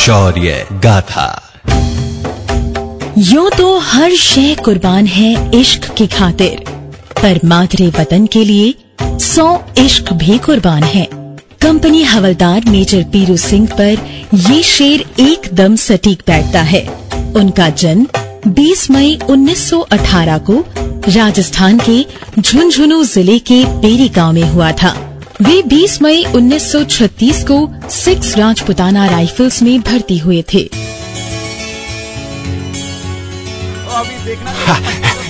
शौर्य गाथा। यूँ तो हर शे कुर्बान है इश्क की खातिर। पर मादरे वतन के लिए सौ इश्क भी कुर्बान है। कंपनी हवलदार मेजर पीरू सिंह पर ये शेर एकदम सटीक बैठता है। उनका जन्म 20 मई 1918 को राजस्थान के झुंझुनू ज़िले के पेरी गाँव में हुआ था। वे 20 मई 1936 को सिक्स राजपुताना राइफल्स में भर्ती हुए थे।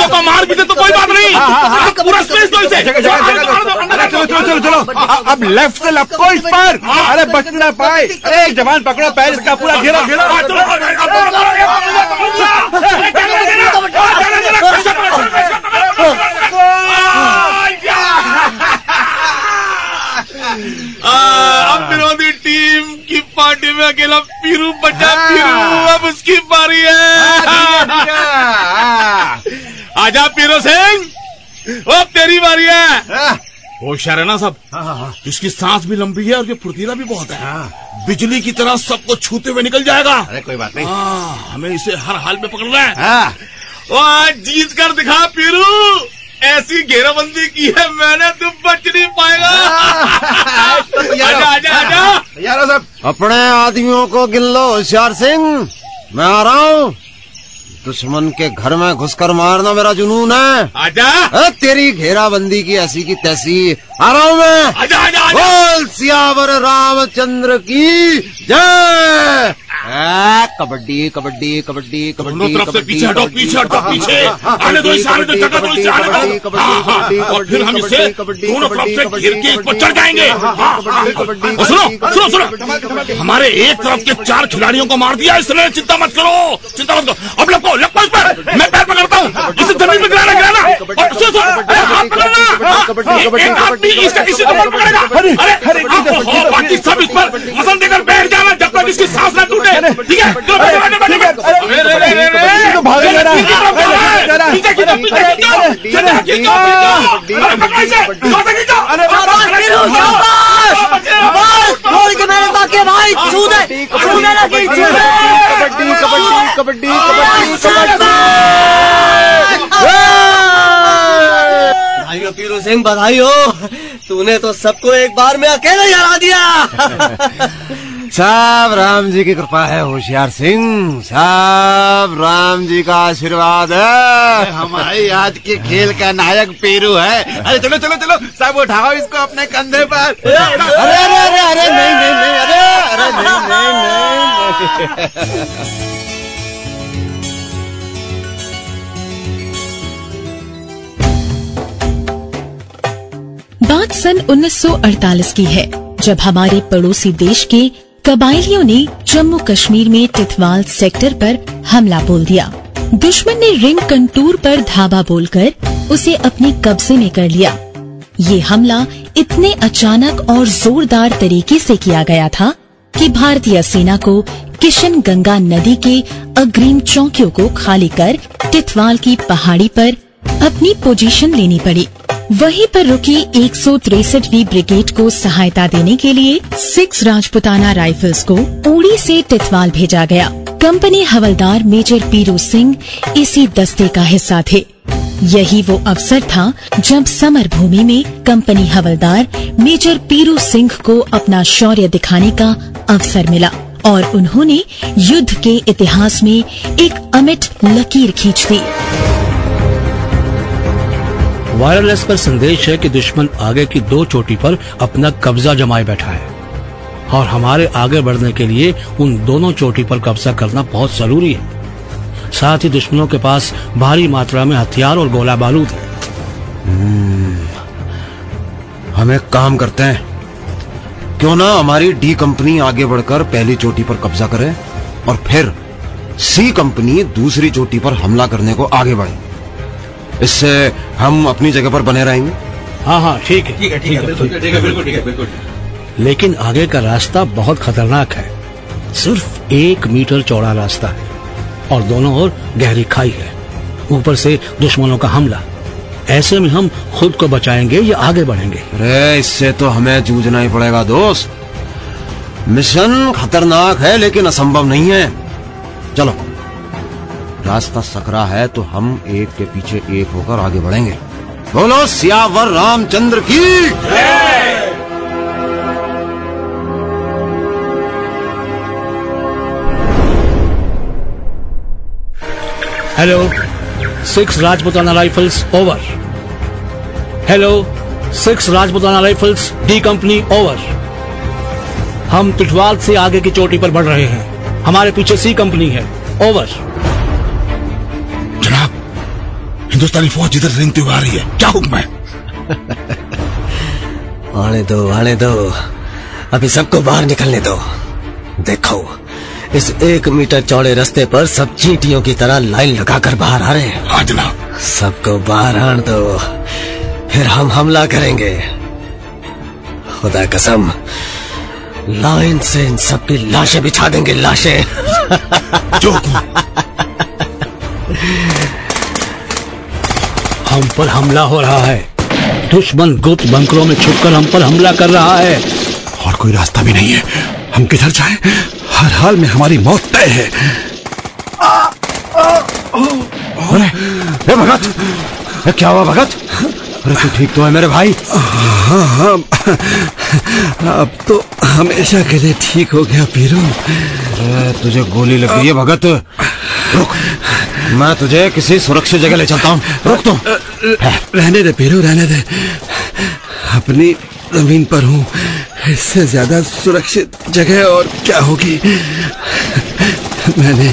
दो का मार भी दे तो कोई बात नहीं पूरा स्पेस दो इसे चलो चलो चलो चलो अब लेफ़्ट से लपको इस पर अरे बच ना पाए अरे जवान पकड़ो पैर इसका पूरा घेरा घेरा अब विरोधी टीम की पार्टी में अकेला पीरू बचा पीरू अब उसकी बारी है आजा पीरू सिंह। अब तेरी बारी है। होशियार है ना सब? इसकी सांस भी लंबी है और ये फुर्तीला भी बहुत है। बिजली की तरह सबको छूते हुए निकल जाएगा। अरे कोई बात नहीं। हाँ, हमें इसे हर हाल में पकड़ना है। हाँ। वो आज जीत कर दिखा पीरू। ऐसी घेराबंदी की है मैंने तुम बच नहीं पाएगा। आजा आजा आजा। तैयार हो अपने आदमियों को गिन लो होशियार सिंह। मैं आ रहा हूँ। दुश्मन के घर में घुसकर मारना मेरा जुनून है। आजा। ए, तेरी घेराबंदी की ऐसी की तैसी आ रहा हूँ मैं। आजा आजा आजा। बोल सियावर रामचंद्र की जय। कबड्डी कबड्डी कबड्डी कबड्डी तरफ़ से पीछे हटो पीछे हटो पीछे। आने दो इसे आने दो जगह दो इसे आने दो और फिर हम इसे कबड्डी, दोनों तरफ़ से कबड्डी, घेर के इस पर चढ़ जाएँगे सुनो सुनो सुनो। हमारे एक तरफ़ के चार खिलाड़ियों को मार दिया इसने चिंता मत करो चिंता मत करो। अब लपको लपको इस पर। मैं पैर पकड़ता हूँ। इसे ज़मीन पे गिराना गिराना। और सुनो सुनो हाथ पकड़ना। हाँ, इसका इसी तरह पकड़ेगा। अरे ओहो, बाकी सब इस पर मसन देकर बैठ जाना। जब इसकी सांस ना टूटे ठीक है कबड्डी कबड्डी कबड्डी कबड्डी कबड्डी भाई हो पीरू सिंह बधाई हो तूने तो सबको एक बार में अकेले हरा दिया सब राम जी की कृपा है होशियार सिंह। सब राम जी का आशीर्वाद है। हमारे आज के खेल का नायक पीरू है। अरे चलो चलो चलो। सब उठाओ इसको अपने कंधे पर। अरे अरे अरे अरे नहीं नहीं नहीं अरे अरे नहीं नहीं नहीं। बात सन 1948 की है जब हमारे पड़ोसी देश के कबायलियों ने जम्मू कश्मीर में तिथवाल सेक्टर पर हमला बोल दिया। दुश्मन ने रिंग कंटूर पर धावा बोलकर उसे अपने कब्जे में कर लिया। ये हमला इतने अचानक और जोरदार तरीके से किया गया था कि भारतीय सेना को किशन गंगा नदी के अग्रिम चौकियों को खाली कर तिथवाल की पहाड़ी पर अपनी पोजीशन लेनी पड़ी। वहीं पर रुकी एक वी ब्रिगेड को सहायता देने के लिए सिक्स राजपुताना राइफल्स को उड़ी से तिथवाल भेजा गया। कंपनी हवलदार मेजर पीरू सिंह इसी दस्ते का हिस्सा थे। यही वो अवसर था जब समर भूमि में कंपनी हवलदार मेजर पीरू सिंह को अपना शौर्य दिखाने का अवसर मिला और उन्होंने युद्ध के इतिहास में एक अमिट लकीर खींच दी। वायरलेस पर संदेश है कि दुश्मन आगे की दो चोटी पर अपना कब्जा जमाए बैठा है और हमारे आगे बढ़ने के लिए उन दोनों चोटी पर कब्जा करना बहुत ज़रूरी है। साथ ही दुश्मनों के पास भारी मात्रा में हथियार और गोला बारूद है। हम एक काम करते हैं। क्यों ना हमारी डी कंपनी आगे बढ़कर पहली चोटी पर कब्जा करे और फिर सी कंपनी दूसरी चोटी पर हमला करने को आगे बढ़े। इससे हम अपनी जगह पर बने रहेंगे? हाँ हाँ ठीक है। ठीक है ठीक है बिल्कुल ठीक है। बिल्कुल ठीक है बिल्कुल। लेकिन आगे का रास्ता बहुत खतरनाक है। सिर्फ़ एक मीटर चौड़ा रास्ता है और दोनों ओर गहरी खाई है। ऊपर से दुश्मनों का हमला। ऐसे में हम खुद को बचाएँगे या आगे बढ़ेंगे? अरे इससे तो हमें जूझना ही पड़ेगा दोस्त। मिशन खतरनाक है लेकिन असंभव नहीं है। चलो। रास्ता सकरा है तो हम एक के पीछे एक होकर आगे बढ़ेंगे। बोलो, सियावर रामचंद्र की hello six Rajputana rifles over hello six Rajputana rifles D company over हम तुठवाल से आगे की चोटी पर बढ़ रहे हैं। हमारे पीछे सी कंपनी है ओवर हिंदुस्तानी फौज इधर रेंगती हुई आ रही है क्या हुक्म है? आने दो आने दो। अभी सबको बाहर निकलने दो। देखो इस एक मीटर चौड़े रास्ते पर सब चींटियों की तरह लाइन लगाकर बाहर आ रहे हैं। हाँ जनाब। सबको बाहर आने दो। फिर हम हमला करेंगे। खुदा कसम लाइन से इन सबकी लाशें बिछा देंगे लाशें। जो हम पर हमला हो रहा है। दुश्मन गुप्त बंकरों में छुपकर हम पर हमला कर रहा है। और कोई रास्ता भी नहीं है। हम किधर जाएँ? हर हाल में हमारी मौत तय है। अरे ए भगत! ए, क्या हुआ भगत? अरे तू ठीक तो है मेरे भाई? हाँ हाँ। अब तो हमेशा के लिए ठीक हो गया पीरू। तुझे गोली लग गई है भगत। रुक। मैं तुझे किसी सुरक्षित जगह ले चलता हूँ। रुक तुम रहने दे पीरू रहने दे। अपनी ज़मीन पर हूँ। इससे ज़्यादा सुरक्षित जगह और क्या होगी? मैंने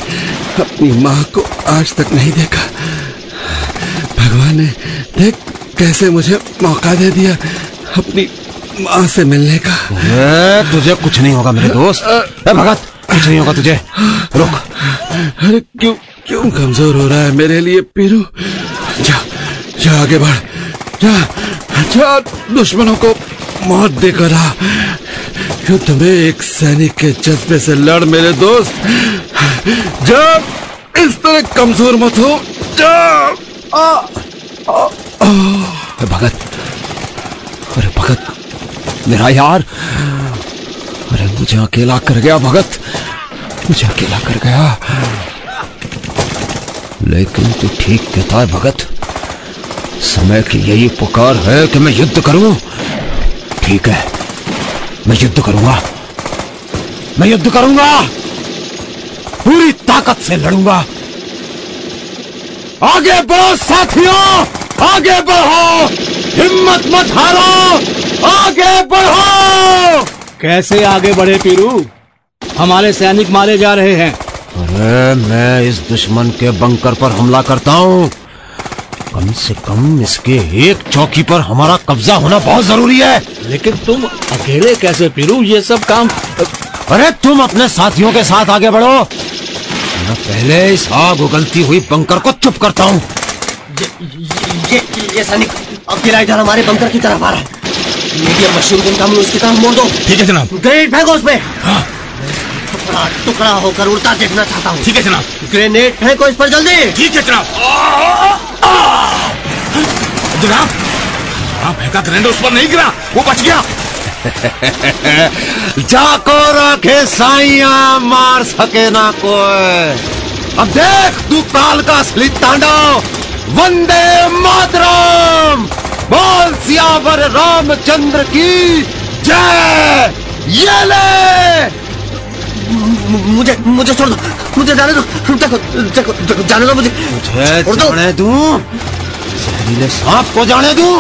अपनी माँ को आज तक नहीं देखा। भगवान ने देख कैसे मुझे मौका दे दिया अपनी माँ से मिलने का। तुझे कुछ नहीं होगा मेरे दोस्त। ए भगत कुछ नहीं होगा तुझे। रुक। अरे क्यों क्यों कमज़ोर हो रहा है मेरे लिए पीरू? जा आगे बढ़। जा। जा दुश्मनों को मौत देकर आ। युद्ध में एक सैनिक के जज्बे से लड़ मेरे दोस्त। जा इस तरह कमज़ोर मत हो। जा। ए, भगत अरे भगत मेरा यार। अरे मुझे अकेला कर गया भगत। मुझे अकेला कर गया। लेकिन तू ठीक कहता है भगत। समय की यही पुकार है कि मैं युद्ध करूँ? ठीक है मैं युद्ध करूँगा। मैं युद्ध करूँगा। पूरी ताकत से लड़ूँगा। आगे बढ़ो साथियों आगे बढ़ो। हिम्मत मत हारो आगे बढ़ो। कैसे आगे बढ़े पीरू? हमारे सैनिक मारे जा रहे हैं। अरे मैं इस दुश्मन के बंकर पर हमला करता हूँ। कम से कम इसके एक चौकी पर हमारा कब्जा होना बहुत ज़रूरी है। लेकिन तुम अकेले कैसे पीरू? ये सब काम अरे तुम अपने साथियों के साथ आगे बढ़ो। मैं पहले इस आग उगलती हुई बंकर को चुप करता हूँ। ये ये सैनिक अकेला इधर हमारे बंकर की तरफ़ आ रहा है। मीडियम मशीन गन का मुँह उसकी तरफ़ मोड़ दो। ठीक है जनाब। ग्रेनेड फेंको उस पे। टुकड़ा टुकड़ा होकर उड़ता देखना चाहता हूँ। ठीक है जनाब। ग्रेनेड फेंको इस पर जल्दी। ठीक है जनाब। जनाब फेंका ग्रेनेड उस पर नहीं गिरा, वो बच गया। जाको रखे साइया, मार सके ना कोई। अब देख, तू काल का असली तांडव वंदे मातरम। बोल सियावर रामचंद्र की जय। ये ले। मुझे मुझे छोड़ दो। मुझे जाने दो। देखो देखो देखो जाने दो मुझे। मुझे छोड़ दो। जाने दूँ? जहरीले सांप को जाने दूँ?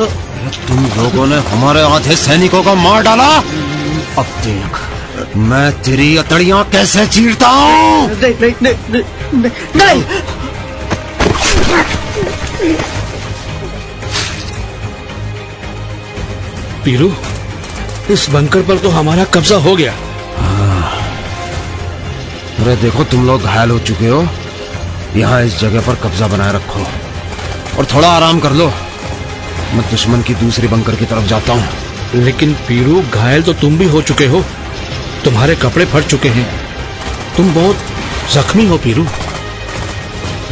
अरे तुम लोगों ने हमारे आधे सैनिकों को मार डाला। अब देख मैं तेरी अतड़ियाँ कैसे चीरता हूँ? नहीं नहीं नहीं नहीं, नहीं, नहीं। पीरू इस बंकर पर तो हमारा कब्जा हो गया। अरे देखो तुम लोग घायल हो चुके हो। यहाँ इस जगह पर कब्जा बनाए रखो और थोड़ा आराम कर लो। मैं दुश्मन की दूसरी बंकर की तरफ़ जाता हूँ। लेकिन पीरू घायल तो तुम भी हो चुके हो। तुम्हारे कपड़े फट चुके हैं। तुम बहुत जख्मी हो पीरू।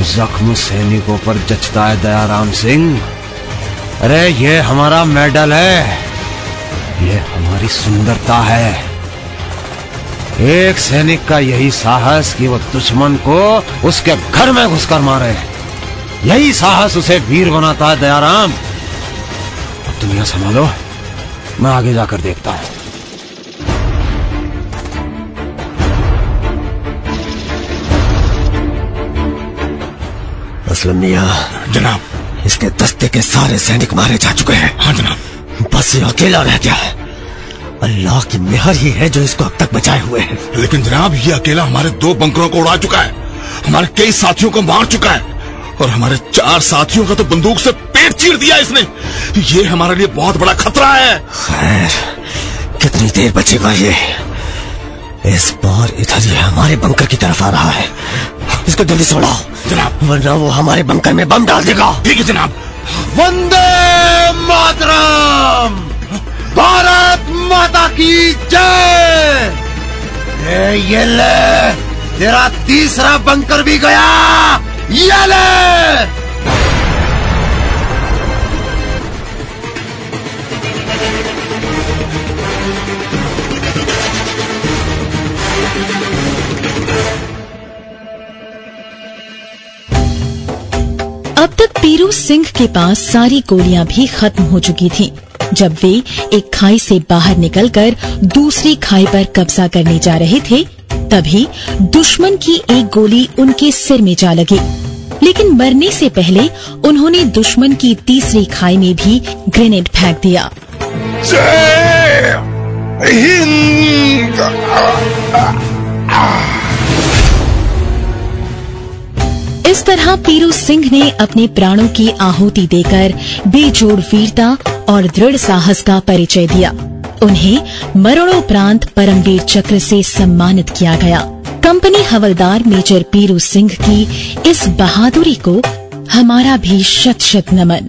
जख्म सैनिकों पर जचता है दयाराम सिंह। अरे ये हमारा मेडल है। ये हमारी सुंदरता है। एक सैनिक का यही साहस कि वो दुश्मन को उसके घर में घुसकर मारे। यही साहस उसे वीर बनाता है दयाराम। अब दुनिया संभालो। मैं आगे जाकर देखता हूँ। असलम मिया। जनाब। इसके दस्ते के सारे सैनिक मारे जा चुके हैं। हाँ जनाब। बस ये अकेला रह गया है। अल्लाह की मेहर ही है जो इसको अब तक बचाए हुए है। लेकिन जनाब ये अकेला हमारे दो बंकरों को उड़ा चुका है। हमारे कई साथियों को मार चुका है। और हमारे चार साथियों का तो बंदूक से पेट चीर दिया इसने। ये हमारे लिए बहुत बड़ा खतरा है। खैर कितनी देर बचेगा ये? इस बार इधर ये हमारे बंकर की तरफ़ आ रहा है। इसको जल्दी छोड़ाओ जनाब। वरना वो हमारे बंकर में बम डाल देगा। ठीक है जनाब। वंदे मातरम। भारत माता की जय। ये ले, तेरा तीसरा बंकर भी गया। ये ले। अब तक पीरू सिंह के पास सारी गोलियाँ भी खत्म हो चुकी थीं। जब वे एक खाई से बाहर निकलकर दूसरी खाई पर कब्जा करने जा रहे थे, तभी दुश्मन की एक गोली उनके सिर में जा लगी। लेकिन मरने से पहले उन्होंने दुश्मन की तीसरी खाई में भी ग्रेनेड फेंक दिया। इस तरह पीरू सिंह ने अपने प्राणों की आहुति देकर बेजोड़ वीरता और दृढ़ साहस का परिचय दिया। उन्हें मरणोपरांत परमवीर चक्र से सम्मानित किया गया। कंपनी हवलदार मेजर पीरू सिंह की इस बहादुरी को हमारा भी शत शत नमन।